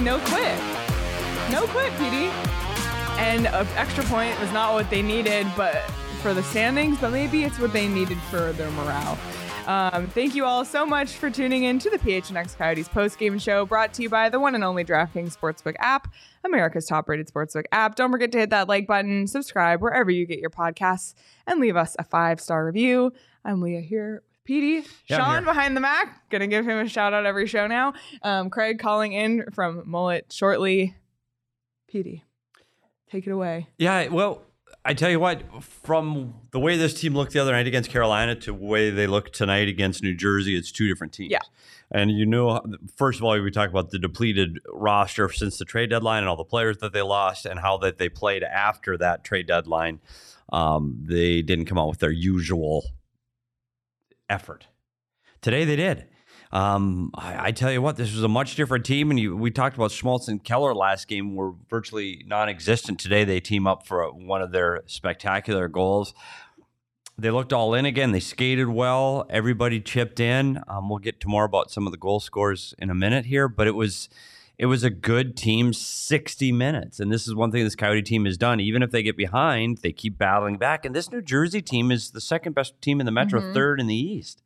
No quit. No quit, PD. And an extra point was not what they needed, but for the standings, but maybe it's what they needed for their morale. Um, thank you all so much for tuning in to the PHNX Coyotes post-game show brought to you by the one and only DraftKings Sportsbook app, America's top-rated sportsbook app. Don't forget to hit that like button, subscribe wherever you get your podcasts, and leave us a five-star review. I'm Leah here PD. Yeah, Sean behind the Mac. Gonna give him a shout out every show now. Um, Craig calling in from Mullet shortly. PD, take it away. Yeah, well, I tell you what, from the way this team looked the other night against Carolina to the way they look tonight against New Jersey, it's two different teams. Yeah. And you know, first of all, we talk about the depleted roster since the trade deadline and all the players that they lost and how that they played after that trade deadline. Um, they didn't come out with their usual effort. Today they did. Um, I, I tell you what, this was a much different team. And you, we talked about Schmaltz and Keller last game were virtually non-existent. Today they team up for one of their spectacular goals. They looked all in again. They skated well. Everybody chipped in. Um, we'll get to more about some of the goal scores in a minute here, but it was it was a good team 60 minutes. And this is one thing this Coyote team has done. Even if they get behind, they keep battling back. And this New Jersey team is the second best team in the Metro, Mhm. third in the East.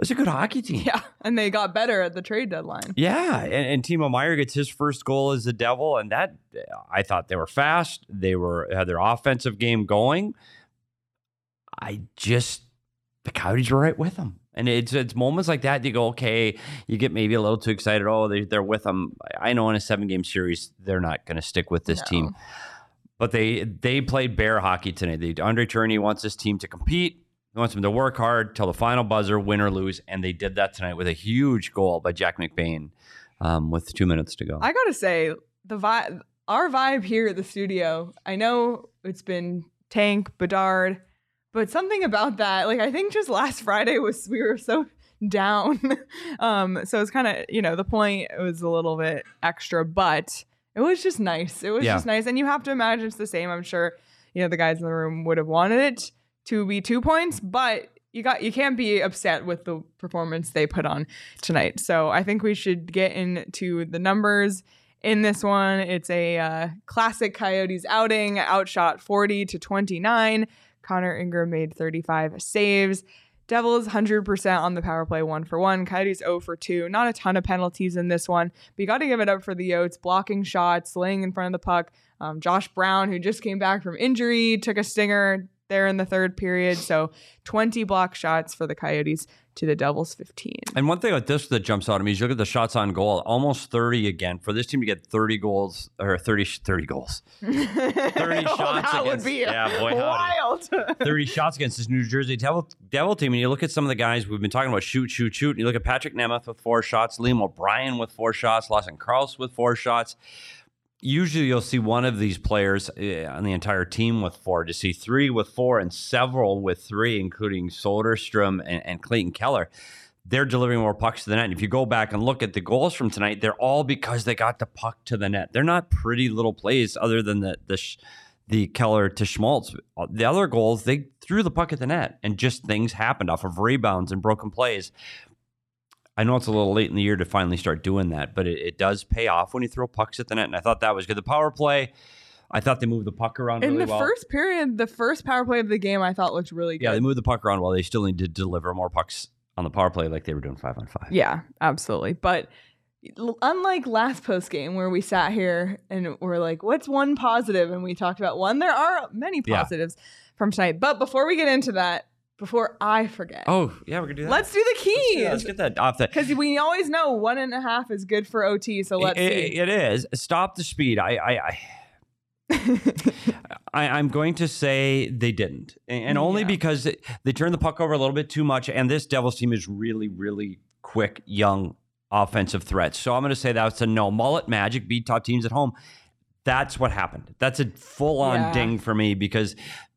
It's a good hockey team. Yeah, and they got better at the trade deadline. Yeah, and, and Timo Meier gets his first goal as the Devil, and that I thought they were fast. They were had their offensive game going. I just the Coyotes were right with them, and it's it's moments like that you go, okay, you get maybe a little too excited. Oh, they, they're with them. I know in a seven game series they're not going to stick with this No. team, but they they played bear hockey tonight. They, Andre Tourigny wants this team to compete. He wants them to work hard till the final buzzer, win or lose, and they did that tonight with a huge goal by Jack McBain um, with two minutes to go. I gotta say, the vibe, our vibe here at the studio. I know it's been Tank, Bedard, but something about that, like I think just last Friday was we were so down. um, so it's kind of you know the point was a little bit extra, but it was just nice. It was Yeah. just nice, and you have to imagine it's the same. I'm sure you know the guys in the room would have wanted it to be two points, but you got you can't be upset with the performance they put on tonight. So I think we should get into the numbers in this one. It's a uh, classic Coyotes outing, outshot 40 to 29. Connor Ingram made 35 saves. Devils 100% on the power play, one for one. Coyotes 0 for 2. Not a ton of penalties in this one, but you got to give it up for the Yotes blocking shots, laying in front of the puck. Um, Josh Brown, who just came back from injury, took a stinger there in the third period. So 20 block shots for the Coyotes to the Devils 15. And one thing with this that jumps out at me is you look at the shots on goal, almost 30 again. For this team to get 30 goals or 30, 30 goals, 30 Oh, shots that would against- be yeah, boy, wild. 30 shots against this New Jersey Devil, Devil team. And you look at some of the guys we've been talking about shoot, shoot, shoot. And you look at Patrick Nemeth with four shots, Liam O'Brien with four shots, Lawson Crouse with four shots. Usually you'll see one of these players uh, on the entire team with four. To see three with four and several with three, including Soderstrom and, and Clayton Keller, they're delivering more pucks to the net. And if you go back and look at the goals from tonight, they're all because they got the puck to the net. They're not pretty little plays other than the the the Keller to Schmaltz. The other goals, they threw the puck at the net and just things happened off of rebounds and broken plays. I know it's a little late in the year to finally start doing that, but it, it does pay off when you throw pucks at the net. And I thought that was good. The power play, I thought they moved the puck around In really the well. first period, the first power play of the game, I thought looked really good. yeah, they moved the puck around well. They still need to deliver more pucks on the power play like they were doing five on five. Yeah, absolutely. But unlike last post game where we sat here and we're like, what's one positive? And we talked about one. There are many Yeah. positives from tonight. But before we get into that, before I forget, Oh, yeah, we're to do that. let's do the Let's do. Let's get that off the. Because we always know one and a half is good for OT. So let's It- see. it is. Stop the speed. I, I, I I, I'm going to say they didn't, and only Yeah. because it- they turned the puck over a little bit too much. And this Devils team is really, really quick, young offensive threats. So I'm going to say that's a no. Mullet Magic beat top teams at home. That's what happened. That's a full on Yeah. ding for me because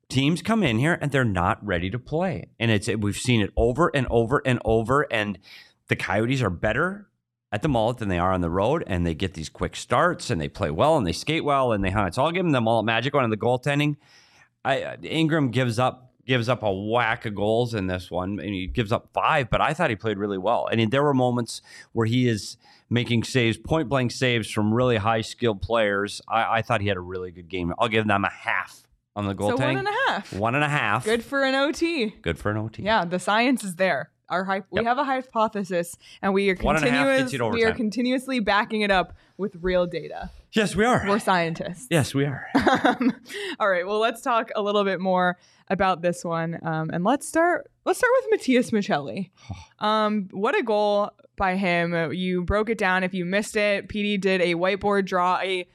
teams come in here and they're not ready to play, and it's we've seen it over and over and over. And the Coyotes are better at the mullet than they are on the road, and they get these quick starts and they play well and they skate well and they huh, it's all giving them mullet magic one on the goaltending. I uh, Ingram gives up gives up a whack of goals in this one, and he gives up five. But I thought he played really well. I mean, there were moments where he is making saves, point blank saves from really high skilled players. I, I thought he had a really good game. I'll give them a half on the goal So tank. one and a half. One and a half. Good for an OT. Good for an OT. Yeah, the science is there. Our hy- we have a hypothesis, and we are One and a half continuous. to we are continuously backing it up with real data. Yes, we are. We're scientists. yes, we are. Um, all right. Well, let's talk a little bit more about this one, um, and let's start. Let's start with Matias Maccelli. Um, what a goal by him! You broke it down. If you missed it, PD did a whiteboard draw, a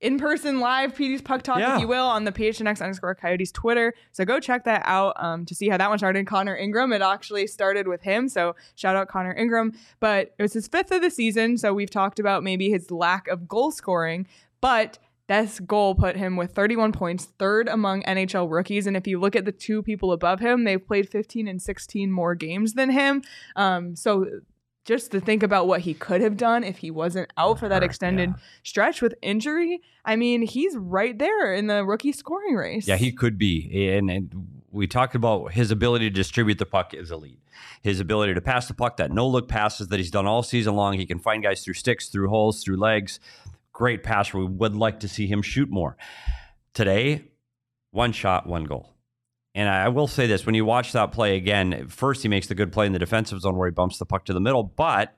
in-person live PD's puck talk, Yeah. if you will, on the PHNX underscore Coyotes Twitter. So go check that out um, to see how that one started. Connor Ingram, it actually started with him. So shout out Connor Ingram. But it was his fifth of the season. So we've talked about maybe his lack of goal scoring, but this goal put him with 31 points, third among NHL rookies. And if you look at the two people above him, they've played 15 and 16 more games than him. Um, so just to think about what he could have done if he wasn't out for that extended yeah. stretch with injury, I mean, he's right there in the rookie scoring race. Yeah, he could be. And, and we talked about his ability to distribute the puck is elite. His ability to pass the puck, that no look passes that he's done all season long. He can find guys through sticks, through holes, through legs. Great passer. We would like to see him shoot more. Today, one shot, one goal. And I will say this when you watch that play again, first he makes the good play in the defensive zone where he bumps the puck to the middle, but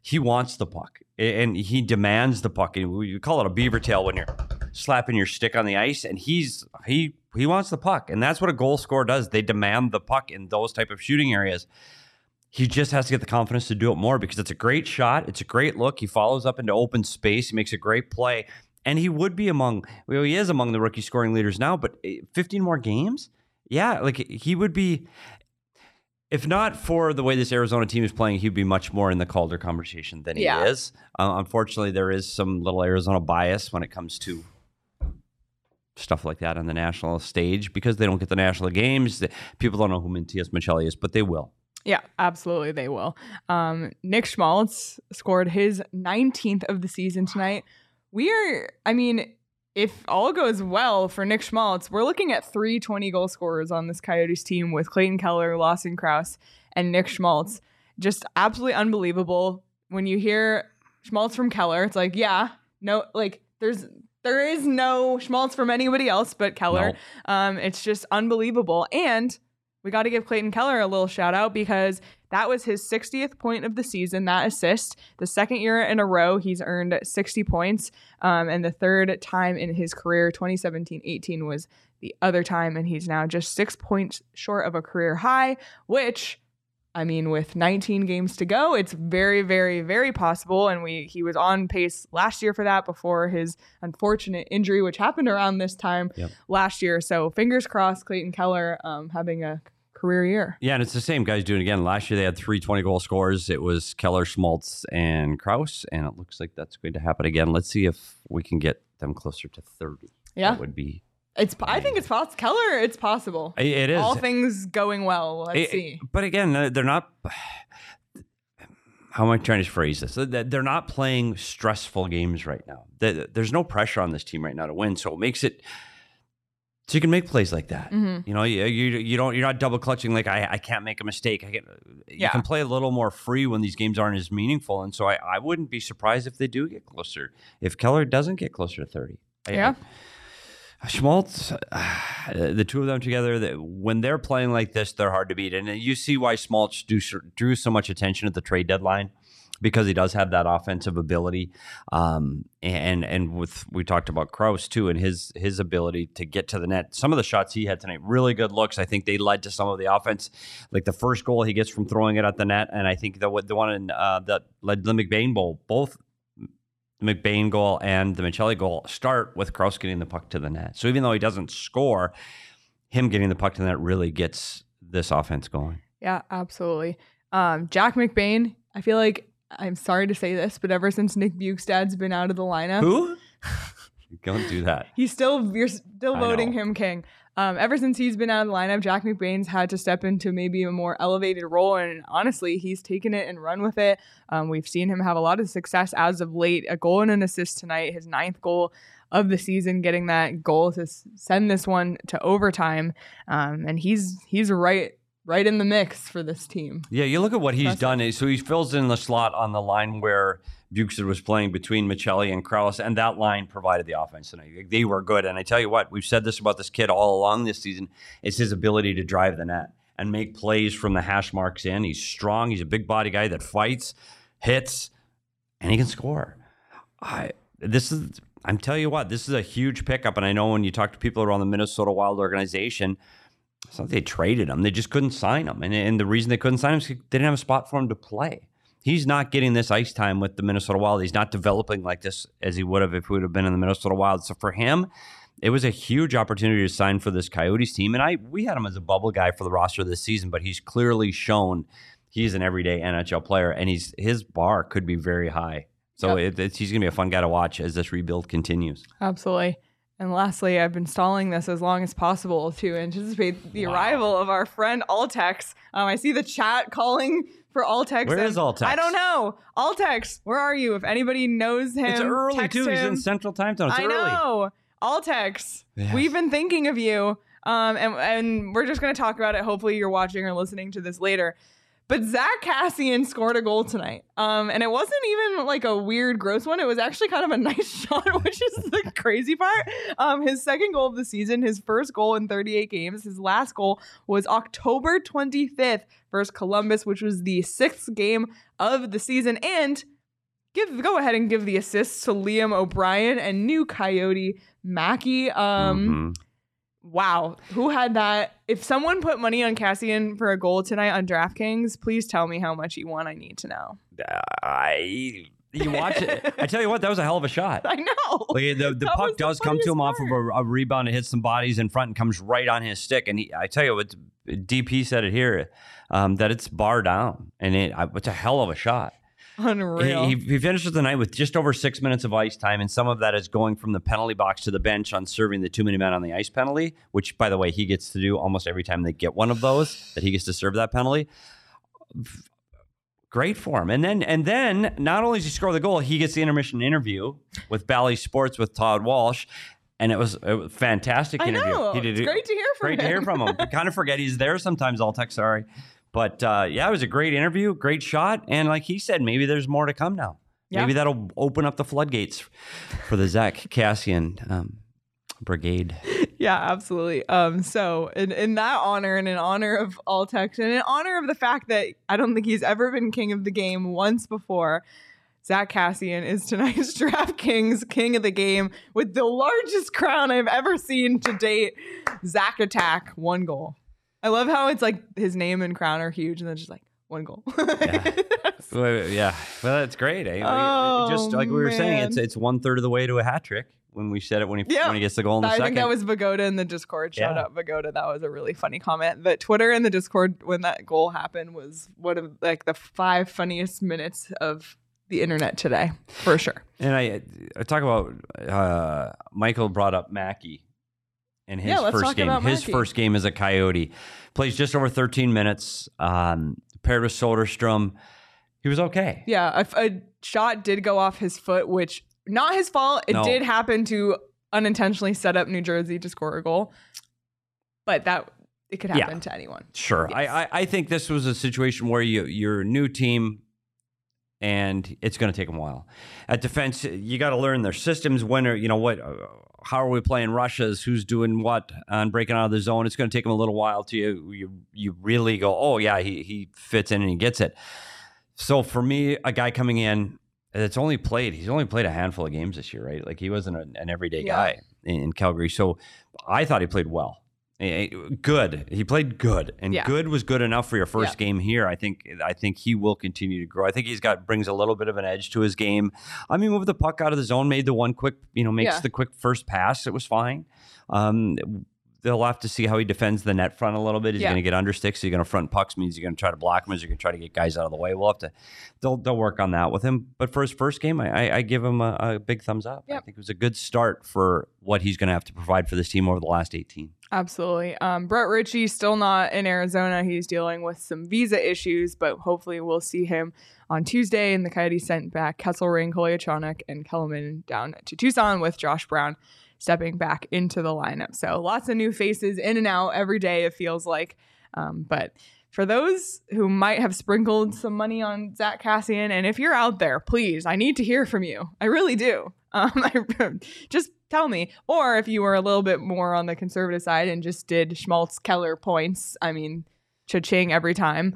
he wants the puck and he demands the puck. You call it a beaver tail when you're slapping your stick on the ice, and he's he he wants the puck, and that's what a goal scorer does. They demand the puck in those type of shooting areas. He just has to get the confidence to do it more because it's a great shot. It's a great look. He follows up into open space. He makes a great play, and he would be among well, he is among the rookie scoring leaders now. But eh, 15 more games, yeah, like he would be. If not for the way this Arizona team is playing, he'd be much more in the Calder conversation than he Yeah. is. Uh, unfortunately, there is some little Arizona bias when it comes to stuff like that on the national stage because they don't get the national games. People don't know who Matias Maccelli is, but they will. Yeah, absolutely, they will. Um, Nick Schmaltz scored his 19th of the season tonight. We are, I mean, if all goes well for Nick Schmaltz, we're looking at three 20 goal scorers on this Coyotes team with Clayton Keller, Lawson Crouse, and Nick Schmaltz. Just absolutely unbelievable. When you hear Schmaltz from Keller, it's like, yeah, no, like there's there is no Schmaltz from anybody else but Keller. Um, it's just unbelievable. And we got to give Clayton Keller a little shout out because that was his 60th point of the season, that assist. The second year in a row, he's earned 60 points. Um, and the third time in his career, 2017 18, was the other time. And he's now just six points short of a career high, which. I mean, with 19 games to go, it's very, very, very possible. And we he was on pace last year for that before his unfortunate injury, which happened around this time Yep. last year. So fingers crossed, Clayton Keller um, having a career year. Yeah, and it's the same guys doing again. Last year they had three 20 goal scorers. It was Keller, Schmaltz, and Crouse, and it looks like that's going to happen again. Let's see if we can get them closer to 30. Yeah, That would be. it's. I think it's possible. Keller, it's possible. It- is. All things going well. Let's It- see. But again, uh, they're not. How am I trying to phrase this? They're not playing stressful games right now. There's no pressure on this team right now to win, so it makes it so you can make plays like that. hmm You know, you, you you don't you're not double clutching like I, I can't make a mistake. I can, you can play a little more free when these games aren't as meaningful, and so I, I wouldn't be surprised if they do get closer. If Keller doesn't get closer to thirty, Yeah. I- Schmaltz, the two of them together, that when they're playing like this, they're hard to beat, and you see why Schmaltz drew so much attention at the trade deadline because he does have that offensive ability, um, and and with we talked about Crouse too, and his his ability to get to the net. Some of the shots he had tonight, really good looks. I think they led to some of the offense, like the first goal he gets from throwing it at the net, and I think the the one in, uh, that led the McBain goal, both. The McBain goal and the Maccelli goal start with Crouse getting the puck to the net. So even though he doesn't score, him getting the puck to the net really gets this offense going. Yeah, absolutely. Um, Jack McBain. I feel like I'm sorry to say this, but ever since Nick Bjugstad's been out of the lineup, Who? Don't do that. He's still you're still voting him king. Um, ever since he's been out of the lineup, Jack McBain's had to step into maybe a more elevated role, and honestly, he's taken it and run with it. Um, we've seen him have a lot of success as of late. A goal and an assist tonight, his ninth goal of the season, getting that goal to send this one to overtime. Um, and he's he's right right in the mix for this team. Yeah, you look at what he's done. So he fills in the slot on the line where Bjugstad was playing between Maccelli and Crouse, and that line provided the offense tonight. They were good. And I tell you what, we've said this about this kid all along this season. It's his ability to drive the net and make plays from the hash marks in. He's strong. He's a big body guy that fights, hits, and he can score. I this is I'm telling you what, this is a huge pickup. And I know when you talk to people around the Minnesota Wild organization, it's not they traded him. They just couldn't sign him. And, and the reason they couldn't sign him is they didn't have a spot for him to play he's not getting this ice time with the Minnesota Wild. He's not developing like this as he would have if he would have been in the Minnesota Wild. So for him, it was a huge opportunity to sign for this Coyotes team. And I we had him as a bubble guy for the roster this season, but he's clearly shown he's an everyday NHL player, and he's his bar could be very high. So yep. it, he's going to be a fun guy to watch as this rebuild continues. Absolutely. And lastly, I've been stalling this as long as possible to anticipate the wow. arrival of our friend Altex. Um, I see the chat calling for Altex. Where is Altex? I don't know. Altex, where are you? If anybody knows him, it's early too. Him. He's in Central Time Zone. It's I early. know. Altex, yeah. we've been thinking of you. Um, and, and we're just going to talk about it. Hopefully, you're watching or listening to this later. But Zack Kassian scored a goal tonight. Um, and it wasn't even like a weird, gross one. It was actually kind of a nice shot, which is the crazy part. Um, his second goal of the season, his first goal in 38 games. His last goal was October 25th versus Columbus, which was the sixth game of the season. And give go ahead and give the assists to Liam O'Brien and new Coyote Mackey. Um, mm-hmm wow, who had that? If someone put money on Kassian for a goal tonight on DraftKings, please tell me how much he won. I need to know. I you watch it. I tell you what, that was a hell of a shot. I know. Like the, the puck does come to him part. off of a, a, rebound and hits some bodies in front and comes right on his stick. And he, I tell you what, DP said it here um, that it's bar down, and it, it's a hell of a shot. Unreal. He, he, finishes the night with just over six minutes of ice time, and some of that is going from the penalty box to the bench on serving the too many men on the ice penalty, which, by the way, he gets to do almost every time they get one of those, that he gets to serve that penalty. Great for him. And then, and then, not only does he score the goal, he gets the intermission interview with Bally Sports with Todd Walsh. And it was a fantastic interview. I know. He did, it's great to hear from great him. to hear from him. I kind of forget he's there sometimes. All tech, sorry. But uh, yeah, it was a great interview, great shot, and like he said, maybe there's more to come now. Yeah. Maybe that'll open up the floodgates for the Zack Kassian um, brigade. Yeah, absolutely. Um, so in, in that honor and in honor of Altex and in honor of the fact that I don't think he's ever been king of the game once before, Zack Kassian is tonight's DraftKings king of the game with the largest crown I've ever seen to date. Zack Attack, one goal. I love how it's like his name and crown are huge, and then just like one goal. yeah. Well, yeah, well, that's great. Eh? Oh, just like we were man. saying, it's it's one third of the way to a hat trick when we said it when he yeah. when he gets the goal in the I second. I think that was Vagoda in the Discord. Shout yeah. out Vagoda. That was a really funny comment. But Twitter and the Discord when that goal happened was one of like the five funniest minutes of the internet today for sure. And I, I talk about uh, Michael brought up Mackey in his yeah, first game. His first game as a Coyote. Plays just over 13 minutes. Um, paired with Soderstrom. He was okay. Yeah, a, a, shot did go off his foot, which not his fault. It no. did happen to unintentionally set up New Jersey to score a goal, but that it could happen yeah, to anyone. Sure, yes. I, I I think this was a situation where you your new team and it's going to take them a while. At defense, you got to learn their systems. When are you know what? Uh, how are we playing Russia's? Who's doing what and breaking out of the zone? It's going to take them a little while to you you you really go. Oh yeah, he he fits in and he gets it. So for me, a guy coming in that's only played, he's only played a handful of games this year, right? Like he wasn't a, an everyday yeah. guy in, in Calgary. So I thought he played well. Eh, eh, good. He played good, and yeah. good was good enough for your first yeah. game here. I think. I think he will continue to grow. I think he's got brings a little bit of an edge to his game. I mean, moved the puck out of the zone, made the one quick, you know, makes yeah. the quick first pass. It was fine. Um, they'll have to see how he defends the net front a little bit. He's yeah. going to get under sticks. He's going to front pucks. Means he's going to try to block him. He's going to try to get guys out of the way. We'll have to. They'll they'll work on that with him. But for his first game, I, I, I give him a, a, big thumbs up. Yep. I think it was a good start for what he's going to have to provide for this team over the last eighteen. Absolutely. Um, Brett Ritchie still not in Arizona. He's dealing with some visa issues, but hopefully we'll see him on Tuesday. And the Coyotes sent back Kesselring, Kolyachonok, and Kellerman down to Tucson with Josh Brown stepping back into the lineup. So lots of new faces in and out every day, it feels like. Um, but for those who might have sprinkled some money on Zack Kassian, and if you're out there, please, I need to hear from you. I really do. Um, I, just tell me. Or if you were a little bit more on the conservative side and just did Schmaltz Keller points, I mean, cha-ching every time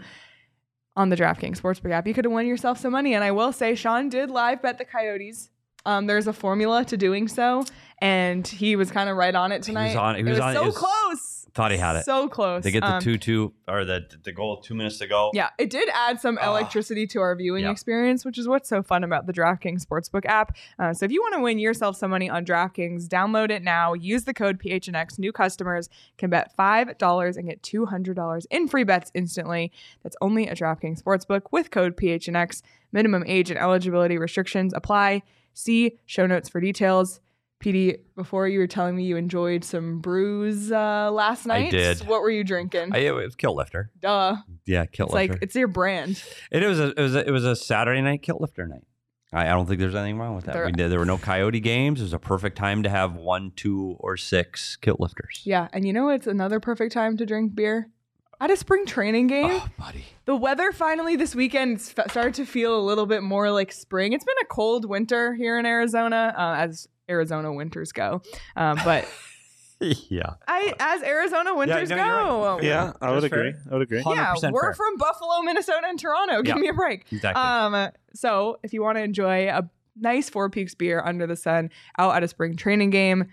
on the DraftKings Sportsbook app, you could have won yourself some money. And I will say, Sean did live bet the Coyotes. Um, there's a formula to doing so, and he was kind of right on it tonight. on- he it was was on- so it was- close. Thought he had it. So close. They get the Um, two two or the the goal two minutes to go. yeah, it did add some Ah. electricity to our viewing Yeah. experience, which is what's so fun about the DraftKings Sportsbook app. Uh, so if you want to win yourself some money on DraftKings, download it now. Use the code PHNX. New customers can bet $5 and get $200 in free bets instantly. That's only a DraftKings Sportsbook with code PHNX. Minimum age and eligibility restrictions apply. See show notes for details. PD, before you were telling me you enjoyed some brews uh, last I night. did. What were you drinking? I, it was kilt lifter. Duh. Yeah, kilt It's lifter. like it's your brand. it was a it was a, it was a Saturday night kilt lifter night. I, I don't think there's anything wrong with that. There- we did, there were no coyote games. It was a perfect time to have one, two, or six kilt lifters. Yeah, and you know it's another perfect time to drink beer? At a spring training game. Oh, buddy. The weather finally this weekend started to feel a little bit more like spring. It's been a cold winter here in Arizona, uh, as Arizona winters go. Um, but yeah. I, as Arizona winters no, you're right. go, Yeah, I would That's fair. agree. I would agree. yeah, we're fair. from Buffalo, Minnesota, and Toronto. Give Yeah. me a break. Exactly. Um, so if you want to enjoy a nice Four Peaks beer under the sun out at a spring training game,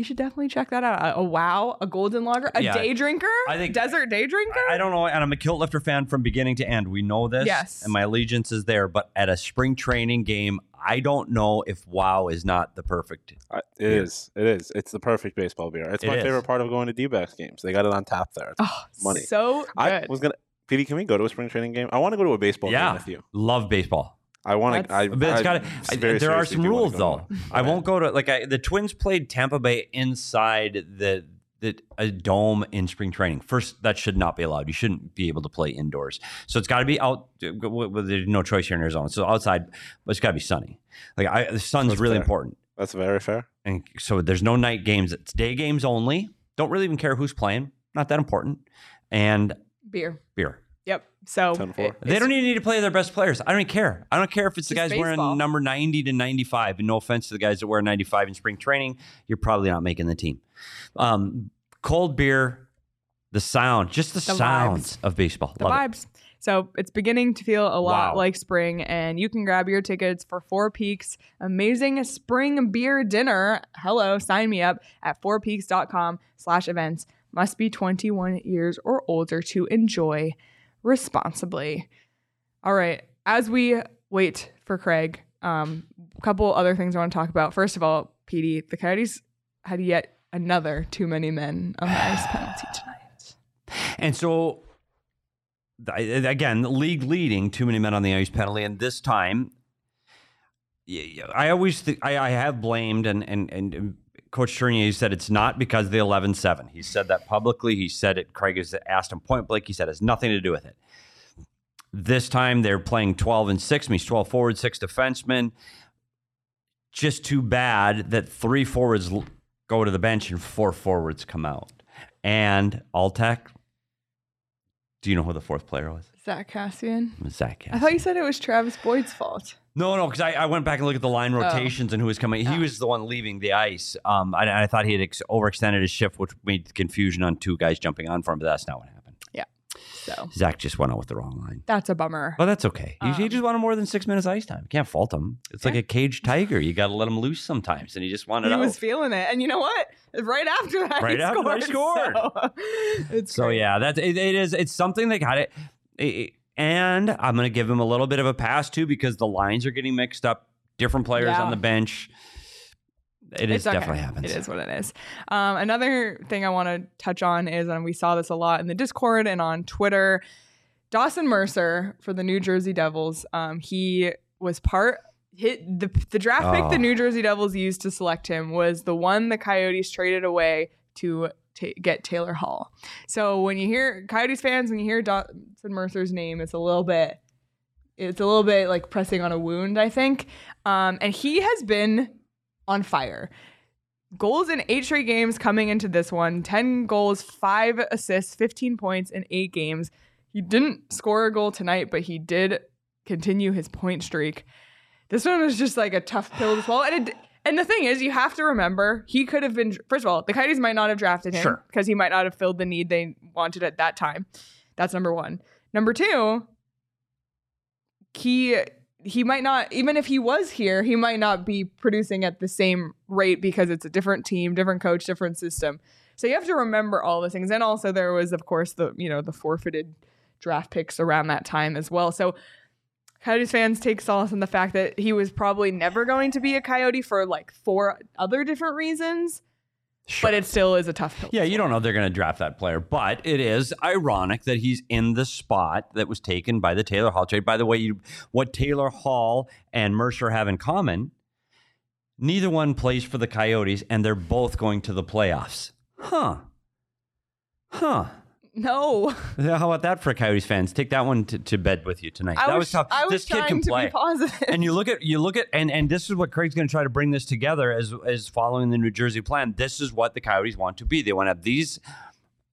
you should definitely check that out. A, a wow, a golden lager, a Yeah. day drinker, I think- desert day drinker. I don't know, and I'm a kilt lifter fan from beginning to end. We know this, Yes. and my allegiance is there. But at a spring training game, I don't know if WoW is not the perfect. I- It is. It is. It's the perfect baseball beer. It's It my is. favorite part of going to D-backs games. They got it on tap there. Oh, Money. So good. I was gonna. PD, can we go to a spring training game? I want to go to a baseball Yeah. game with you. Love baseball, I want to. That's- I, but it's I got s- very There are some rules though. I won't go to like I, the Twins played Tampa Bay inside the the a dome in spring training. First, that should not be allowed. You shouldn't be able to play indoors. So it's got to be out. w- w- There's no choice here in Arizona. So outside, but it's got to be sunny. Like I, the sun's That's really fair. important. That's very fair. and so there's no night games. It's day games only. Don't really even care who's playing. Not that important. And beer. beer. Yep. So 10-4. They don't even need to play their best players. I don't even care. I don't care if it's the guys baseball. wearing number 90 to 95. And no offense to the guys that wear 95 in spring training, you're probably not making the team. Um, cold beer, the sound, just the, The sounds of baseball. the Love it. vibes. So it's beginning to feel a lot Wow. like spring, and you can grab your tickets for Four Peaks amazing spring beer dinner. Hello, sign me up at fourpeaks.com slash events. Must be 21 years or older to enjoy responsibly. All right, as we wait for Craig, um, a couple other things I want to talk about. First of all, PD, the Coyotes had yet another too many men on the ice penalty tonight. And so, again, league leading too many men on the ice penalty, and this time, I always think I, I have blamed and and and. Coach Tourigny said it's not because of the 11 7. He said that publicly. He said it. Craig has asked him point blank. He said it has nothing to do with it. This time they're playing 12 and 6, means 12 forwards, 6 defensemen. Just too bad that three forwards go to the bench and four forwards come out. And Altec, do you know who the fourth player was? Zack Kassian. Zach. I thought you said it was Travis Boyd's fault. No, no, because I, I went back and looked at the line rotations and who was coming. He Oh. was the one leaving the ice. Um, I, I thought he had ex- overextended his shift, which made confusion on two guys jumping on for him, but that's not what happened. Yeah. So Zach just went out with the wrong line. that's a bummer. But that's okay. He, he Um, just wanted more than six minutes ice time. You can't fault him. It's like a caged tiger. You got to let him loose sometimes, and he just wanted He out. was feeling it. And you know what? Right after that, Right he after scored. scored. So, it's So yeah, that's it, it is. It's something that got it, it- And I'm going to give him a little bit of a pass too because the lines are getting mixed up. Different players Yeah. on the bench. It is okay. definitely happens. It is what it is. Um, another thing I want to touch on is, and we saw this a lot in the Discord and on Twitter. Dawson Mercer for the New Jersey Devils. Um, he was part. Hit the the draft pick Oh. the New Jersey Devils used to select him was the one the Coyotes traded away to get Taylor Hall. So when you hear Coyotes fans, when you hear Dawson Mercer's name, it's a little bit it's a little bit like pressing on a wound, I think. Um, and he has been on fire. Goals in eight straight games coming into this one 10 goals, five assists, 15 points in eight games. He didn't score a goal tonight, but he did continue his point streak. This one was just like a tough pill to swallow. And, it, and the thing is, you have to remember, he could have been, first of all, the Coyotes might not have drafted him Sure. because he might not have filled the need they wanted at that time. That's number one. Number two, he he might not even if he was here he might not be producing at the same rate because it's a different team different coach different system so you have to remember all the things and also there was of course the you know the forfeited draft picks around that time as well so coyotes fans take solace in the fact that he was probably never going to be a coyote for like four other different reasons Sure. but it still is a tough pill Yeah, you don't know they're going to draft that player, but it is ironic that he's in the spot that was taken by the Taylor Hall trade. By the way, you, what Taylor Hall and Mercer have in common, neither one plays for the Coyotes, and they're both going to the playoffs. Huh. Huh. No How about that for Coyotes fans? Take that one to, to bed with you tonight. I that was, was tough. I was this kid can to play. be positive and you look at you look at and and this is what Craig's going to try to bring this together as as following the New Jersey plan. This is what the Coyotes want to be. They want to have these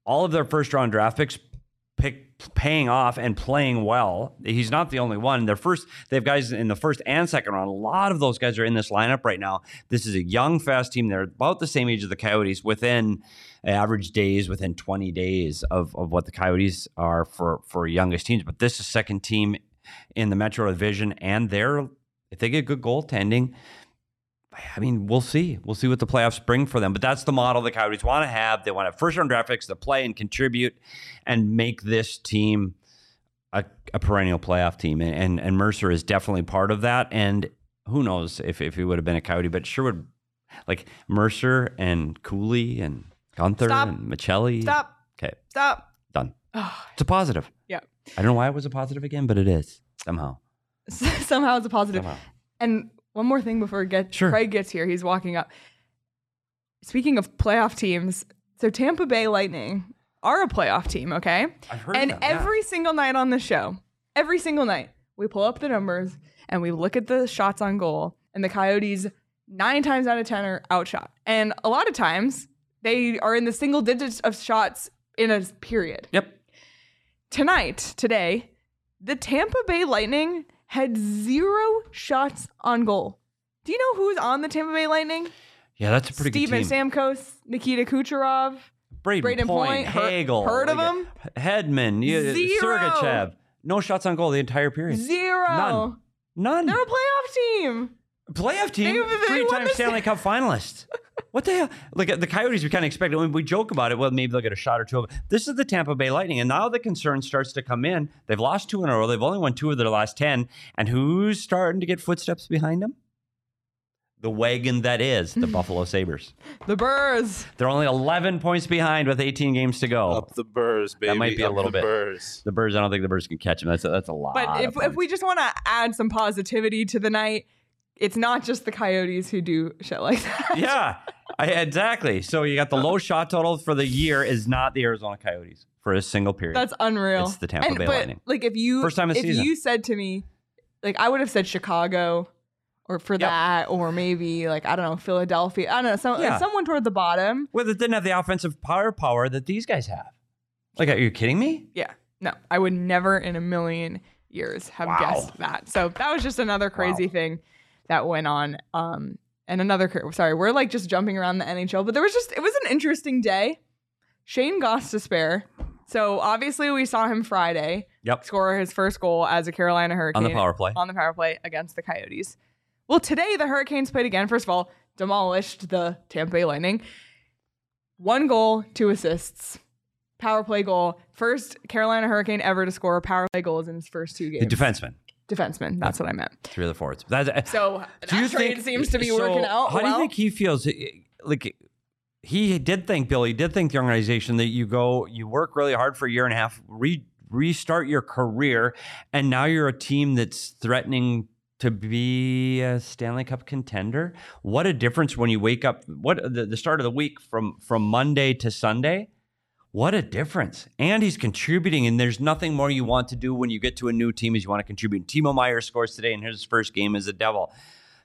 all of their first round draft picks pick paying off and playing well. He's not the only one. Their first they have guys in the first and second round. A lot of those guys are in this lineup right now. This is a young fast team. They're about the same age as the Coyotes within average days within 20 days of, of what the Coyotes are for for youngest teams. But this is second team in the Metro Division, and they're if they get good goaltending. I mean, we'll see. We'll see what the playoffs bring for them. But that's the model the Coyotes want to have. They want to have first round draft picks to play and contribute and make this team a, a perennial playoff team. And, and and Mercer is definitely part of that. And who knows if, if he would have been a Coyote, but sure would like Mercer and Cooley and Guenther Stop. and Maccelli. stop Okay, stop done. Oh, It's a positive. Yeah. I don't know why it was a positive again, but it is somehow. somehow it's a positive Somehow. And one more thing before get, Sure. Craig gets here, he's walking up. Speaking of playoff teams, so Tampa Bay Lightning are a playoff team, okay? I've heard and of them, yeah. every single night on the show, every single night, we pull up the numbers and we look at the shots on goal, and the Coyotes nine times out of ten are outshot, and a lot of times they are in the single digits of shots in a period Yep. tonight, today, the Tampa Bay Lightning had zero shots on goal. Do you know who's on the Tampa Bay Lightning? Yeah, that's a pretty Steven good team. Stamkos, Nikita Kucherov. Brayden, Brayden Point, Point, Hagel. heard of like, him? Hedman, yeah, Zero. Sergachev. No shots on goal the entire period. Zero. None. None. They're a playoff team. Playoff team, They- they three-time Stanley Cup finalist. What the hell? Like the Coyotes. We kind of expected when we joke about it. Well, maybe they'll get a shot or two. of it. This is the Tampa Bay Lightning, and now the concern starts to come in. They've lost two in a row. They've only won two of their last ten. And who's starting to get footsteps behind them? The wagon that is the Buffalo Sabres. The Burrs. They're only 11 points behind with 18 games to go. Up the Burrs, baby. That might be a little the bit. Burrs. The Birds, I don't think the Birds can catch them. That's a, that's a lot. But if, of if we just want to add some positivity to the night, it's not just the Coyotes who do shit like that. yeah, I, exactly. So you got the low shot total for the year is not the Arizona Coyotes for a single period. That's unreal. It's the Tampa And- Bay but, Lightning. Like if you First time this if season. you said to me, like I would have said Chicago, or for that, or maybe like I don't know Philadelphia. I don't know some, Yeah. someone toward the bottom. well, it didn't have the offensive firepower that these guys have. Like, are you kidding me? Yeah, no, I would never in a million years have Wow. guessed that. So that was just another crazy Wow. thing that went on. Um, and another sorry, we're like just jumping around the NHL, but there was just it was an interesting day. Shayne Gostisbehere. So obviously we saw him Friday Yep. score his first goal as a Carolina Hurricane On the power play. on the power play against the Coyotes. Well, today the Hurricanes played again. First of all, demolished the Tampa Bay Lightning. One goal, two assists. Power play goal. First Carolina Hurricane ever to score a power play goals in his first two games. The games. defenseman, Defenseman. That's what I meant. three of the forwards. That's, So that trade seems to be so working out. How do you think he feels? Eh, like he did think Billy did think the organization that you go, you work really hard for a year and a half, re, restart your career, and now you're a team that's threatening to be a Stanley Cup contender. What a difference when you wake up. What the, the start of the week from from Monday to Sunday. What a difference. And he's contributing, and there's nothing more you want to do when you get to a new team is you want to contribute. Timo Meier scores today, and his first game as a Devil.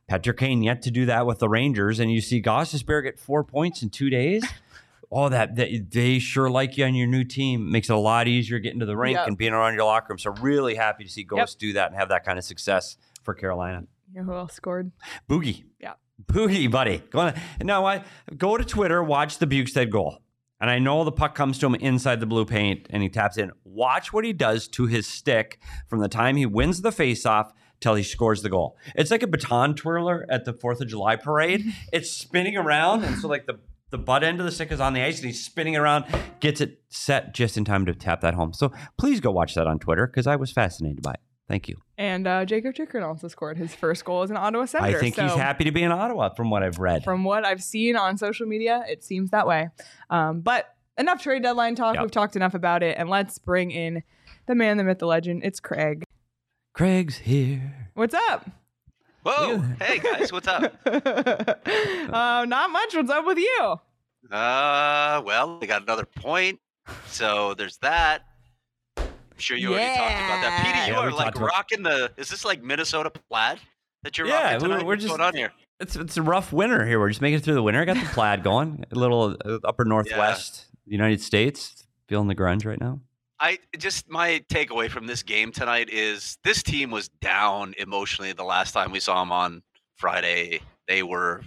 Patrick Kane yet to do that with the Rangers, and you see Gostisbehere get four points in two days. oh, that, that they sure like you on your new team. Makes it a lot easier getting to the rink Yep. and being around your locker room. So really happy to see Ghost do that and have that kind of success for Carolina. You know who else scored? Boogie. Yeah. Boogie, buddy. Go on. Now, I go to Twitter, watch the Bjugstad goal. And I know the puck comes to him inside the blue paint and he taps in. Watch what he does to his stick from the time he wins the faceoff till he scores the goal. It's like a baton twirler at the 4th of July parade. It's spinning around. And so, like, the, the butt end of the stick is on the ice and he's spinning around, gets it set just in time to tap that home. So please go watch that on Twitter because I was fascinated by it. Thank you. And uh, Jakob Chychrun also scored his first goal as an Ottawa Senator. I think he's happy to be in Ottawa from what I've read. From what I've seen on social media, it seems that way. Um, but enough trade deadline talk. Yep. We've talked enough about it, and let's bring in the man, the myth, the legend. It's Craig. Craig's here. What's up? Whoa! Hey guys, what's up? uh, not much. What's up with you? Uh, well, they got another point, so there's that. Sure you already talked about that. Petey, you Yeah, we are like talked about- rocking the. Is this like Minnesota plaid that you're Yeah, rocking we- tonight? we're What's just- going on here. It's it's a rough winter here. We're just making it through the winter. I got the plaid going. A little uh, upper northwest United States. Feeling the grunge right now. I just my takeaway from this game tonight is this team was down emotionally the last time we saw them on Friday. They were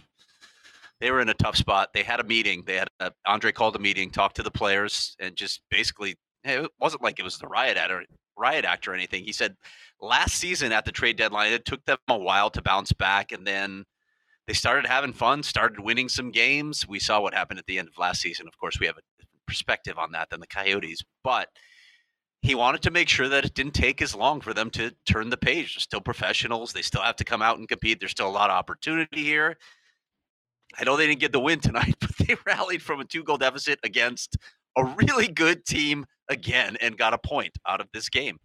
they were in a tough spot. They had a meeting. They had a, Andre called a meeting, talked to the players, and just basically it wasn't like it was the riot act or riot act or anything. He said last season at the trade deadline, it took them a while to bounce back, and then they started having fun, started winning some games. We saw what happened at the end of last season. Of course, we have a perspective on that than the Coyotes, but he wanted to make sure that it didn't take as long for them to turn the page. They're still professionals. They still have to come out and compete. There's still a lot of opportunity here. I know they didn't get the win tonight, but they rallied from a two goal deficit against a really good team again and got a point out of this game.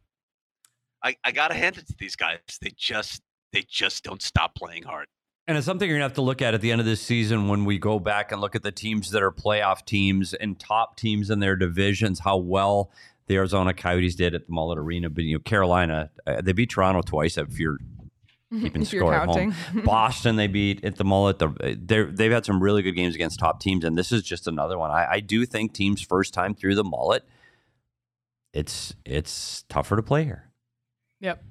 I, I gotta hand it to these guys. They just they just don't stop playing hard. And it's something you're gonna have to look at at the end of this season when we go back and look at the teams that are playoff teams and top teams in their divisions, how well the Arizona Coyotes did at the Mullet Arena. But you know, Carolina, uh, they beat Toronto twice. If you're keeping if you're score at home, Boston they beat at the Mullet. They're, they've had some really good games against top teams, and this is just another one. I, I do think teams first time through the Mullet, it's it's tougher to play here. yep.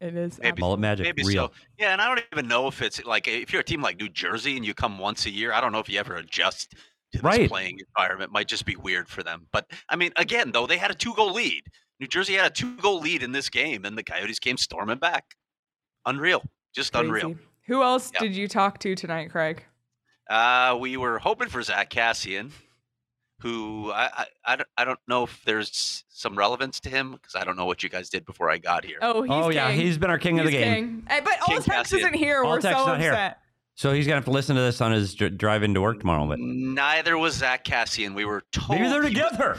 It is. Maybe- Mullet Magic, Maybe real. so. Yeah, and I don't even know if it's like if you're a team like New Jersey and you come once a year, I don't know if you ever adjust to this Right. playing environment. Might just be weird for them. But I mean, again, though, they had a two goal lead. New Jersey had a two goal lead in this game, and the Coyotes came storming back. Unreal. Just unreal. Who else Yeah. did you talk to tonight, Craig? Uh, we were hoping for Zack Kassian, who I, I, I, don't, I don't know if there's some relevance to him because I don't know what you guys did before I got here. Oh, he's oh yeah, he's been our king of the game. king. Eh, But King Alltex Kassian. isn't here. We're Alltex so not here. So he's gonna have to listen to this on his dr- drive into work tomorrow. But Neither was Zack Kassian. We were told maybe they're he was- together.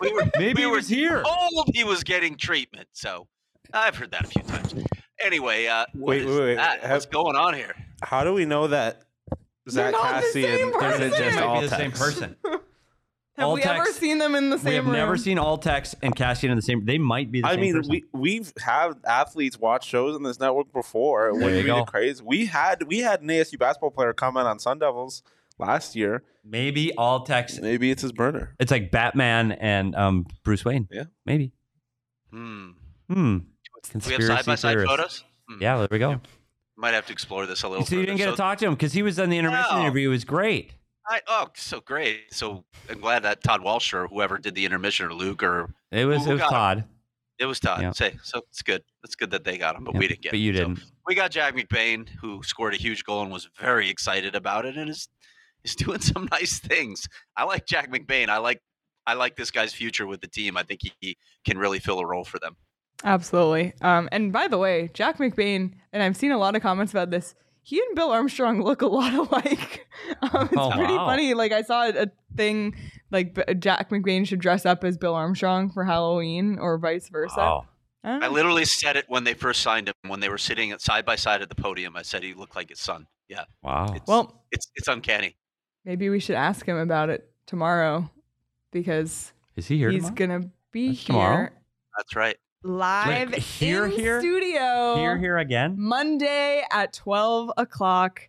We were, Maybe we he were was here. told he was getting treatment. So I've heard that a few times. Anyway, uh, Wait, is wait, wait. that? Have- What's going on here? How do we know that Zach not the same Kassian isn't just Might all be the same person. Have we ever seen them in the same we have room? never seen Alltex and Kassian in the same. They might be the I same mean, person. we we've had athletes watch shows on this network before. It There wouldn't you be go. the craze. We had we had an ASU basketball player comment on Sun Devils last year. maybe Alltex. Maybe it's his burner. It's like Batman and um, Bruce Wayne. Yeah. maybe. Hmm. Hmm. Do we have Conspiracy side by side photos? Hmm. Yeah, there we go. Might have to explore this a little. Bit. So you didn't get So to talk to him because he was on the intermission No. interview. It was great. I, oh, so great. So I'm glad that Todd Walsh or whoever did the intermission or Luke or It was it was got him? Todd. it was Todd. Yeah. Say so it's good. It's good that they got him, but Yeah, we didn't get. But him. you didn't. we got Jack McBain, who scored a huge goal and was very excited about it, and is is doing some nice things. I like Jack McBain. I like I like this guy's future with the team. I think he, he can really fill a role for them. Absolutely. Um, and by the way, Jack McBain, and I've seen a lot of comments about this. He and Bill Armstrong look a lot alike. Um, it's Oh, pretty wow. funny. Like I saw a thing like Jack McBain should dress up as Bill Armstrong for Halloween or vice versa. Wow. I I literally said it when they first signed him. When they were sitting at side by side at the podium, I said he looked like his son. Yeah, Wow. it's, well, it's it's uncanny. maybe we should ask him about it tomorrow because Is he here? he's tomorrow? gonna be That's here tomorrow? That's right. Live Like, here, in here? studio Here, here again. Monday at 12 o'clock.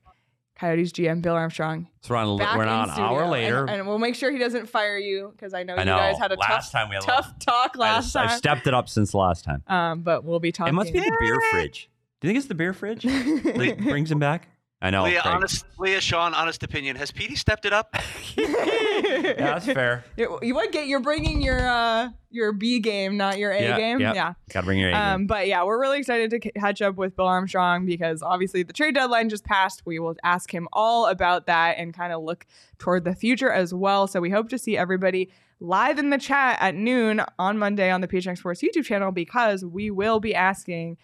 Coyotes GM Bill Armstrong. So we're on, Back we're on an hour later. and, and we'll make sure he doesn't fire you because I know I you know. guys had a last tough, time we had tough talk I've, last I've time. stepped it up since last time. um, but we'll be talking. It must be the beer fridge. Do you think it's the beer fridge? brings him back. I know. Leah, Craig. honest, Leah, Sean, honest opinion. Has Petey stepped it up? yeah, that's fair. You, you would get you're bringing your uh your B game, not your A Yeah, game. yeah. Yeah. Got to bring your A game. Um, but yeah, we're really excited to catch up with Bill Armstrong because obviously the trade deadline just passed. We will ask him all about that and kind of look toward the future as well. So we hope to see everybody live in the chat at noon on Monday on the PHNX Sports YouTube channel because we will be asking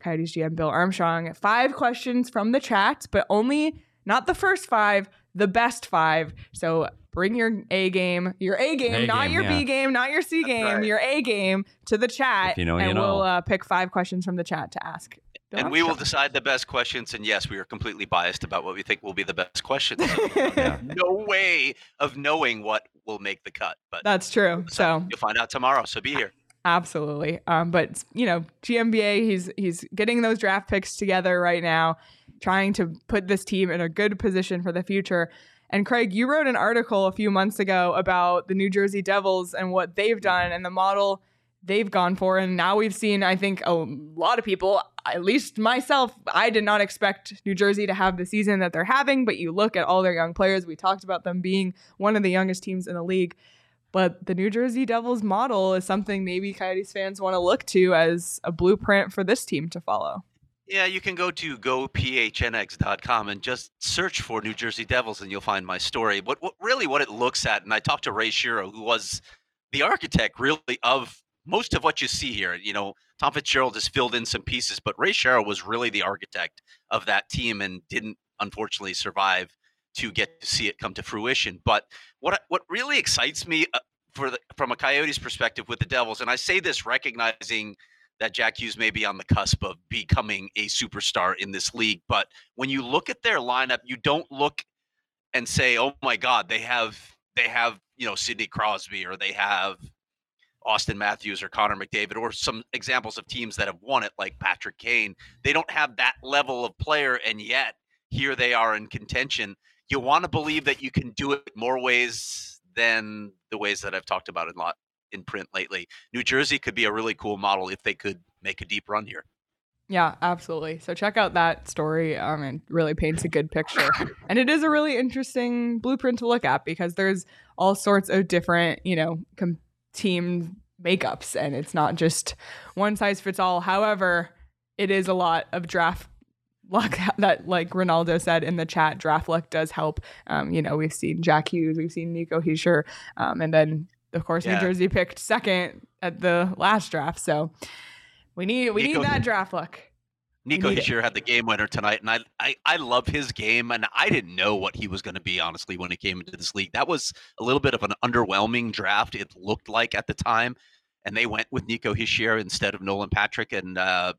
Coyotes GM Bill Armstrong five questions from the chat, but only not the first five, the best five. So bring your A game, your A game, A not game, your yeah. B game, not your C game, right. your A game to the chat. If you know, you and know. we'll uh, pick five questions from the chat to ask. Bill and we will decide the best questions. And yes, we are completely biased about what we think will be the best questions. Yeah. no way of knowing what will make the cut, but That's true. So you'll find out tomorrow. So be here. Absolutely. Um, but you know, GMBA, he's he's getting those draft picks together right now, trying to put this team in a good position for the future. And Craig, you wrote an article a few months ago about the New Jersey Devils and what they've done and the model they've gone for. And now we've seen, I think, a lot of people, at least myself, I did not expect New Jersey to have the season that they're having. But you look at all their young players, we talked about them being one of the youngest teams in the league. But the New Jersey Devils model is something maybe Coyotes fans want to look to as a blueprint for this team to follow. Yeah, you can go to gophnx.com and just search for New Jersey Devils, and you'll find my story. What, what really what it looks at, and I talked to Ray Shero, who was the architect really of most of what you see here. You know, Tom Fitzgerald has filled in some pieces, but Ray Shero was really the architect of that team and didn't unfortunately survive to get to see it come to fruition. But what what really excites me uh, for the, from a Coyotes perspective with the Devils, and I say this recognizing that Jack Hughes may be on the cusp of becoming a superstar in this league. But when you look at their lineup, you don't look and say, "Oh my God, they have they have you know Sidney Crosby or they have Auston Matthews or Connor McDavid or some examples of teams that have won it like Patrick Kane. They don't have that level of player, and yet here they are in contention. You want to believe that you can do it more ways than the ways that I've talked about a lot in print lately. New Jersey could be a really cool model if they could make a deep run here. Yeah, absolutely. So check out that story. Um, it really paints a good picture, and it is a really interesting blueprint to look at because there's all sorts of different, you know, com- team makeups, and it's not just one size fits all. However, it is a lot of draft luck that, like Ronaldo said in the chat, draft luck does help. Um, you know, we've seen Jack Hughes, we've seen Nico Hischier, um, and then of course Yeah. New Jersey picked second at the last draft. So we need we Nico- need that draft luck. Nico. Hischier had the game winner tonight, and I, I I love his game, and I didn't know what he was going to be honestly when he came into this league. That was a little bit of an underwhelming draft. It looked like at the time, and they went with Nico Hischier instead of Nolan Patrick, and uh,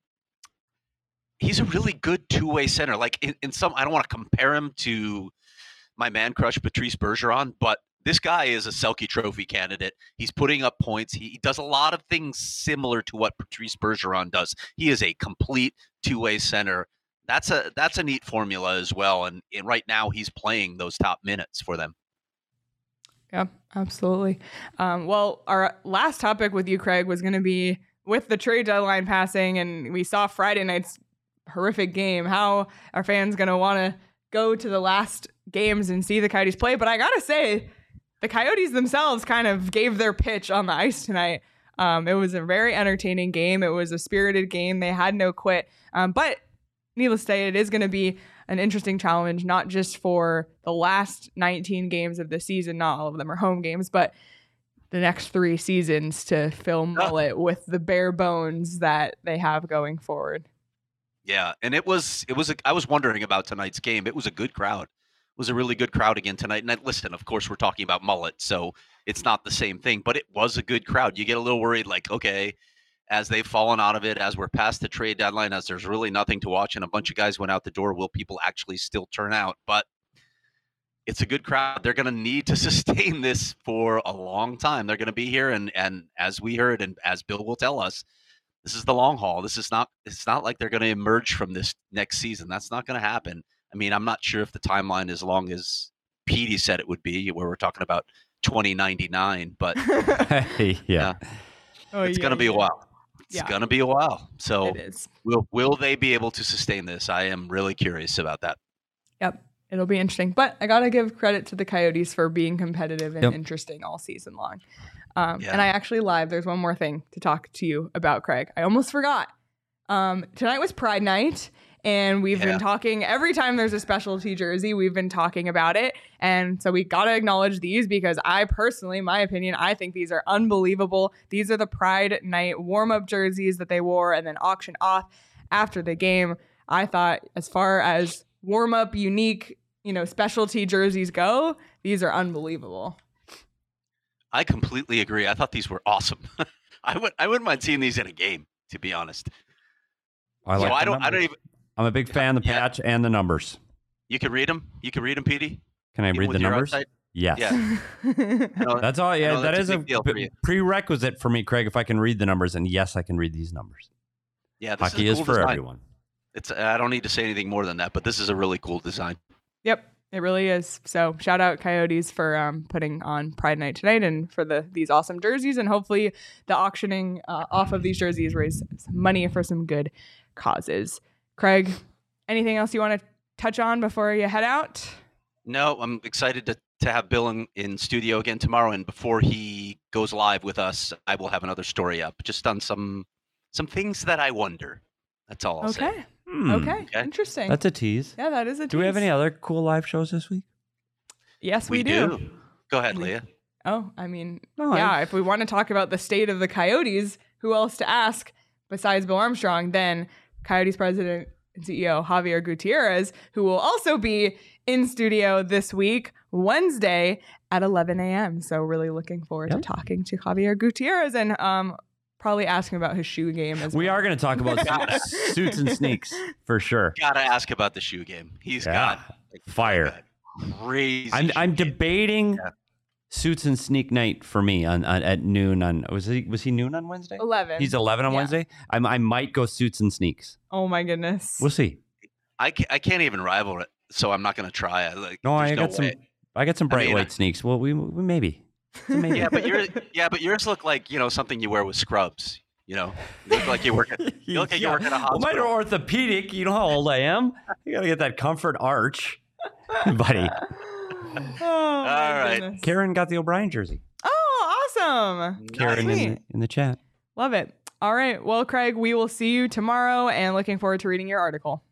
he's a really good two way center. Like in, in some, I don't want to compare him to my man crush Patrice Bergeron, but this guy is a Selke Trophy candidate. He's putting up points. He does a lot of things similar to what Patrice Bergeron does. He is a complete two-way center. That's a that's a neat formula as well. And, and right now he's playing those top minutes for them. Yeah, absolutely. Um, well, our last topic with you, Craig, was going to be with the trade deadline passing, and we saw Friday night's horrific game. How are fans going to want to go to the last games and see the Coyotes play? But I got to say, the Coyotes themselves kind of gave their pitch on the ice tonight. Um, it was a very entertaining game. It was a spirited game. They had no quit. Um, but needless to say, it is going to be an interesting challenge, not just for the last 19 games of the season, not all of them are home games, but the next three seasons to fill Mullett with the bare bones that they have going forward. Yeah, and it was it was a, I was wondering about tonight's game. It was a good crowd. It was a really good crowd again tonight. And I, listen, of course, we're talking about Mullett, so it's not the same thing, but it was a good crowd. You get a little worried, like, okay, as they've fallen out of it, as we're past the trade deadline, as there's really nothing to watch, and a bunch of guys went out the door, will people actually still turn out? But it's a good crowd. They're going to need to sustain this for a long time. They're going to be here, and and as we heard, and as Bill will tell us, this is the long haul. This is not. It's not like they're going to emerge from this next season. That's not going to happen. I mean, I'm not sure if the timeline is as long as Petey said it would be, where we're talking about 2099, but yeah. Oh, it's yeah, going to be a while. It's Yeah. going to be a while. So It is. will will they be able to sustain this? I am really curious about that. Yep. It'll be interesting. But I got to give credit to the Coyotes for being competitive and Yep. interesting all season long. Um, Yeah. And I actually live. There's one more thing to talk to you about, Craig. I almost forgot. Um, tonight was Pride Night. And we've Yeah. been talking every time there's a specialty jersey, we've been talking about it. And so we got to acknowledge these because I personally, my opinion, I think these are unbelievable. These are the Pride Night warm up jerseys that they wore and then auctioned off after the game. I thought, as far as warm up, unique, you know, specialty jerseys go, these are unbelievable. I completely agree. I thought these were awesome. I would I wouldn't mind seeing these in a game, to be honest. I like. so like I don't I don't even. I'm a big fan of the Yeah. patch and the numbers. You can read them. You can read them, Petey. Can I Even read the numbers? eyesight? Yes. Yeah. I know- That's all. Yeah, know that's is a a, for prerequisite for me, Craig. If I can read the numbers, and yes, I can read these numbers. yeah. This Hockey is, is a cool for design. everyone. It's I don't need to say anything more than that, but this is a really cool design. Yep, it really is. So shout out Coyotes for um, putting on Pride Night tonight and for the these awesome jerseys, and hopefully the auctioning uh, off of these jerseys raise some money for some good causes. Craig, anything else you want to touch on before you head out? No, I'm excited to, to have Bill in, in studio again tomorrow, and before he goes live with us, I will have another story up just on some some things that I wonder. That's all I'll say. Okay, Hmm. okay, Okay. interesting. That's a tease. yeah, that is a. Tease. Do we have any other cool live shows this week? Yes, we, We do. do. Go ahead, Leah. Oh, I mean, No, I- yeah. If we want to talk about the state of the Coyotes, who else to ask besides Bill Armstrong than Coyotes president and CEO Javier Gutierrez, who will also be in studio this week, Wednesday at 11 a.m. So really looking forward Yep. to talking to Javier Gutierrez and um probably asking about his shoe game as well. We well. are going to talk about suits, suits and sneaks for sure. Gotta ask about the shoe game. He's Yeah. got like, Fire. a crazy. I'm I'm debating Yeah. suits and sneak night for me on, on at noon on was he was he noon on Wednesday? 11. He's 11 on Yeah. Wednesday. I'm, I might go suits and sneaks. oh my goodness. We'll see. I can't, I can't even rival it, so I'm not gonna try it. Like, No, I there's got some. way. I got some I bright mean, white sneaks. Well, we, we maybe. It's a maybe. Yeah, but yours, yeah, but yours look like you know something you wear with scrubs. You know, you look like you work at. You look like you work at a hospital. Well, mine are hospital. orthopedic. You know how old I am. You gotta get that comfort arch, buddy. oh, All my right. goodness. Karen got the O'Brien jersey. Oh, awesome. Karen in the, in the chat. Love it. All right. Well, Craig, we will see you tomorrow and looking forward to reading your article.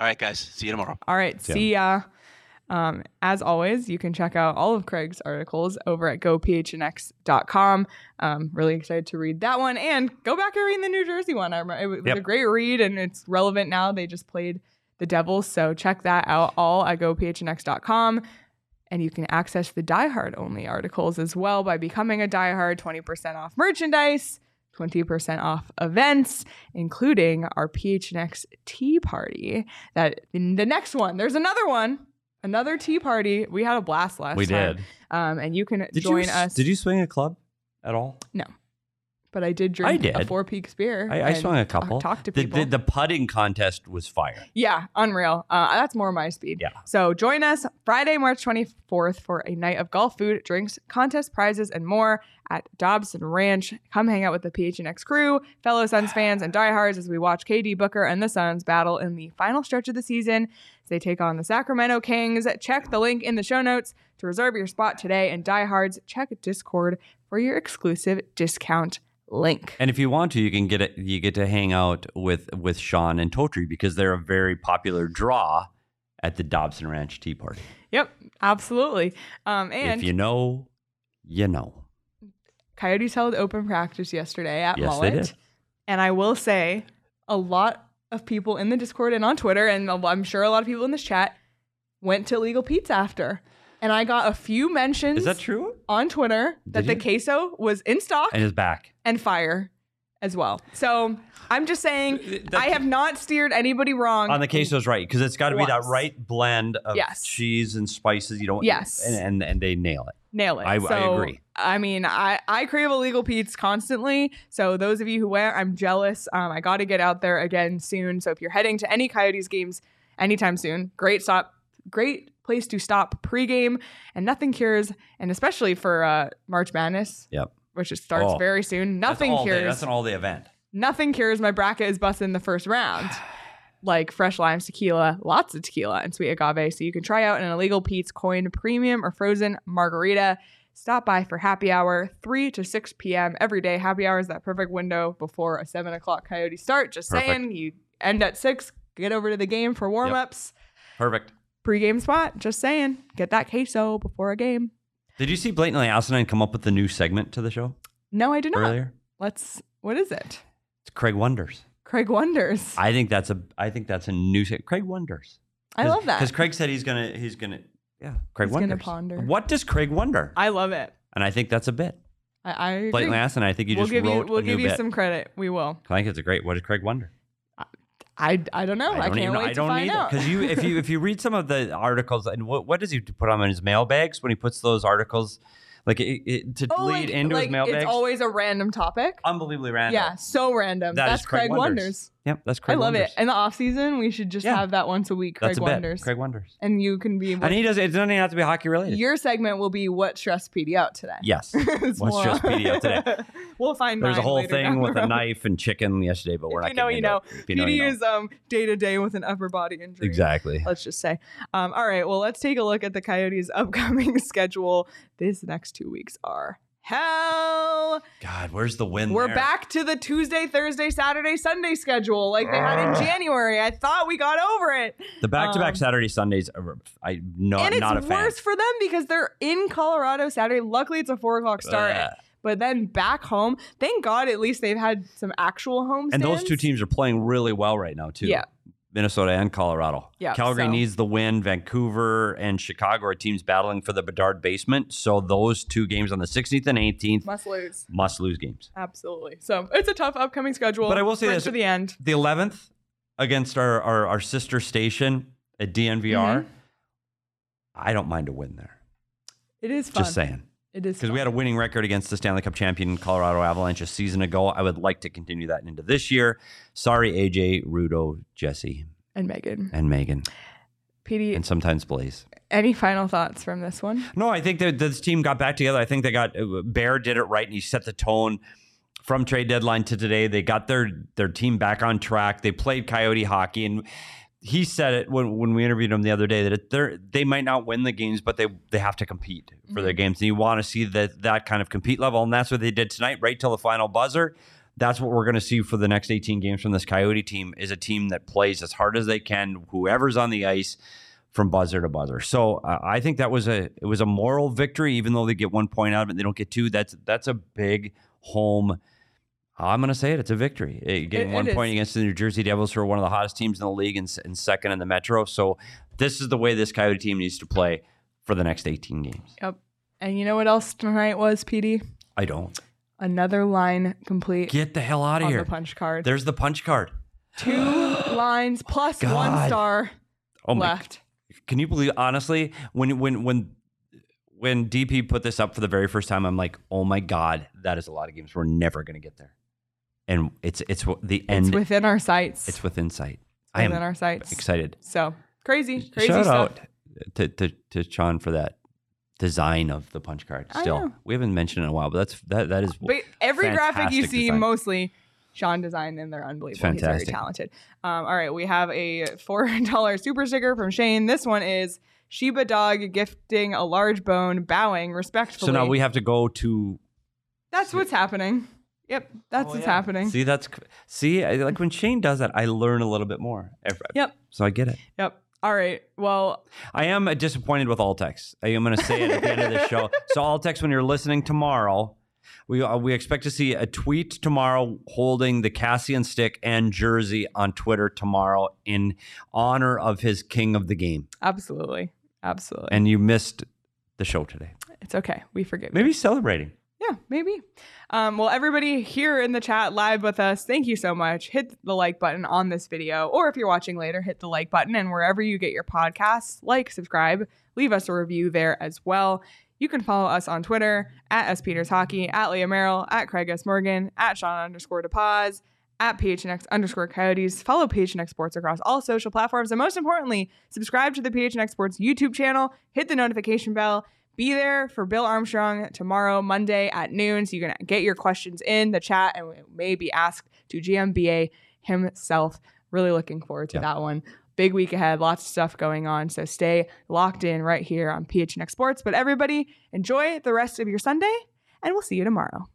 All right, guys. See you tomorrow. All right. Yeah. See ya. Um, as always, you can check out all of Craig's articles over at gophnx.com. Um, really excited to read that one and go back and read the New Jersey one. I remember it was Yep. a great read and it's relevant now. They just played the Devils. So check that out all at gophnx.com. And you can access the Die Hard only articles as well by becoming a Die Hard 20% off merchandise, 20% off events, including our PHNX tee party. That in the next one, there's another one, another tee party. We had a blast last week. we time. did. Um, and you can Did join you, us. Did you swing a club at all? No. But I did drink a did. Four Peaks beer. I, I and swung a talk- couple. Talk to the, people. the, the putting contest was fire. Yeah, unreal. Uh, that's more my speed. Yeah. So join us Friday, March 24th for a night of golf, food, drinks, contest prizes, and more at Dobson Ranch. Come hang out with the PHNX crew, fellow Suns fans, and diehards as we watch KD Booker and the Suns battle in the final stretch of the season as they take on the Sacramento Kings. Check the link in the show notes to reserve your spot today. And diehards, check Discord for your exclusive discount link. And if you want to, you can get it. You get to hang out with with Sean and Totri because they're a very popular draw at the Dobson Ranch Tee Party. Yep, absolutely. Um, and if you know, you know. Coyotes held open practice yesterday at Yes, they Mullett. did. And I will say, a lot of people in the Discord and on Twitter, and I'm sure a lot of people in this chat, went to Legal Pete's after. And I got a few mentions Is that true? on Twitter that Did the queso was in stock And is back. and fire as well. So I'm just saying, I have not steered anybody wrong. on the queso's right because it's got to be that right blend of Yes. cheese and spices. You don't. Yes. And and, and they nail it. Nail it. I- I agree. I mean, I, I crave illegal Pete's constantly. So those of you who wear, I'm jealous. Um, I got to get out there again soon. So if you're heading to any Coyotes games anytime soon. Great stop, great place to stop pregame, and nothing cures, and especially for uh, March Madness. Yep. Which it starts Oh. very soon. That's Nothing day. cures. That's an all day event. nothing cures my bracket is busted in the first round. Like fresh limes, tequila, lots of tequila, and sweet agave. So you can try out an illegal Pete's coin premium or frozen margarita. Stop by for happy hour, 3 to 6 p.m. every day. Happy hour is that perfect window before a 7 o'clock coyote start. Just Perfect. saying, you end at 6, get over to the game for warm ups. Perfect. Pre-game spot, just saying. Get that queso before a game. Did you see Blatantly Asinine come up with the new segment to the show No, I do not. earlier? Let's, what is it? It's Craig Wonders. Craig Wonders. I, I think that's a I think that's a new se- Craig Wonders. I love that. because Craig said he's gonna he's gonna yeah Craig He's gonna Wonders. ponder. What does Craig wonder? I love it. and I think that's a bit. I, I agree. Blatantly Asinine. I think you we'll just give wrote you we'll a give new you bit. some credit. We will. I think it's a great. What does Craig wonder? I, I don't know. I, don't can't even. wait I to don't find either. out. Because you, if you if you read some of the articles, and what what does he put on in his mailbags when he puts those articles, like it, it, to oh, lead like, into like his mailbags? it's always a random topic. unbelievably random. Yeah, so random. That That's Craig Craig, Wonders. Wonders. Yep, that's Craig I love Wonders. it. In the off season, we should just Yeah. have that once a week. Craig That's a Wonders. Craig Wonders. And you can be. And he does. It doesn't even have to be hockey related. your segment will be what stressed PD out today. yes. It's more- stressed PD out today? we'll find. Out. There's a mine whole later down thing the with a road. knife and chicken yesterday, but we're If not you know, getting you into know. it. If you know, PD you know. is um day to day with an upper body injury. Exactly. let's just say. Um, all right, well, let's take a look at the Coyotes' upcoming schedule. These next two weeks are hell. God, where's the win? We're there? back to the Tuesday, Thursday, Saturday, Sunday schedule like they had in January. I thought we got over it. The back-to-back Um, Saturday Sundays. Are, I not and it's not a fan. worse for them because they're in Colorado Saturday. Luckily, it's a four o'clock start. But then back home, thank God at least they've had some actual home And those two teams are playing really well right now too. Yeah. Minnesota and Colorado. Yeah, Calgary so- needs the win. Vancouver and Chicago are teams battling for the Bedard basement. So those two games on the 16th and 18th must lose. must lose games. Absolutely. So it's a tough upcoming schedule. But I will say this- to the end. The 11th against our, our, our sister station at DNVR. Mm-hmm. I don't mind a win there. It is fun. Just saying. It is Because we had a winning record against the Stanley Cup champion Colorado Avalanche a season ago. I would like to continue that into this year. Sorry, AJ, Rudo, Jesse, and Megan. and Megan, PD, and sometimes Blaze. any final thoughts from this one? No, I think that this team got back together. I think they got uh, Bear did it right, and he set the tone from trade deadline to today. They got their their team back on track. They played Coyote hockey, and he said it when, when we interviewed him the other day that they're they might not win the games, but they they have to compete for their games, and you want to see that that kind of compete level, and that's what they did tonight, right till the final buzzer. That's what we're going to see for the next 18 games from this Coyote team is a team that plays as hard as they can, whoever's on the ice from buzzer to buzzer. So uh, I think that was a it was a moral victory, even though they get one point out of it, they don't get two. That's that's a big home. I'm going to say it. It's a victory. Uh, getting It- one it point is. against the New Jersey Devils, who are one of the hottest teams in the league and, and second in the Metro. So this is the way this Coyote team needs to play for the next 18 games. Yep. And you know what else tonight was, PD? I don't Another line complete get the hell out of on here. the punch card. There's the punch card. Two lines plus one God. star Oh my left. Can you believe honestly when when when when DP put this up for the very first time, I'm like, oh my god, that is a lot of games. We're never going to get there, and it's it's the end. It's within our sights. It's within sight. I within am our sights. excited. So crazy, crazy Shout stuff. out to, to to Sean for that design of the punch card. I Still, we haven't mentioned it in a while, but that's that that is But every graphic you see, design. mostly Sean designed them. They're unbelievable. He's very talented. Um, all right, we have a four dollar super sticker from Shane. This one is Shiba Dog gifting a large bone, bowing respectfully. so now we have to go to That's what's happening. Yep, that's Oh, what's yeah. happening. See, that's see, I, like when Shane does that, I learn a little bit more. Yep. So I get it. Yep. All right. Well, I am disappointed with Altex. I am going to say it at the end of this show. So Altex, when you're listening tomorrow, we uh, we expect to see a tweet tomorrow holding the Kassian stick and jersey on Twitter tomorrow in honor of his king of the game. absolutely, absolutely. And you missed the show today. it's okay. We forgive you. Maybe celebrating. Yeah, maybe. Um, well, everybody here in the chat live with us, thank you so much. Hit the like button on this video, or if you're watching later, hit the like button. And wherever you get your podcasts, like, subscribe, leave us a review there as well. You can follow us on Twitter at S Peters Hockey, at Leah Merrill, at Craig S Morgan, at Sean underscore DePaz, at PHNX underscore coyotes. Follow PHNX Sports across all social platforms. And most importantly, subscribe to the PHNX Sports YouTube channel, hit the notification bell. Be there for Bill Armstrong tomorrow, Monday at noon. So you can get your questions in the chat and maybe asked to GMBA himself. Really looking forward to Yeah. that one. Big week ahead, lots of stuff going on. So stay locked in right here on PHNX Sports. But everybody, enjoy the rest of your Sunday, and we'll see you tomorrow.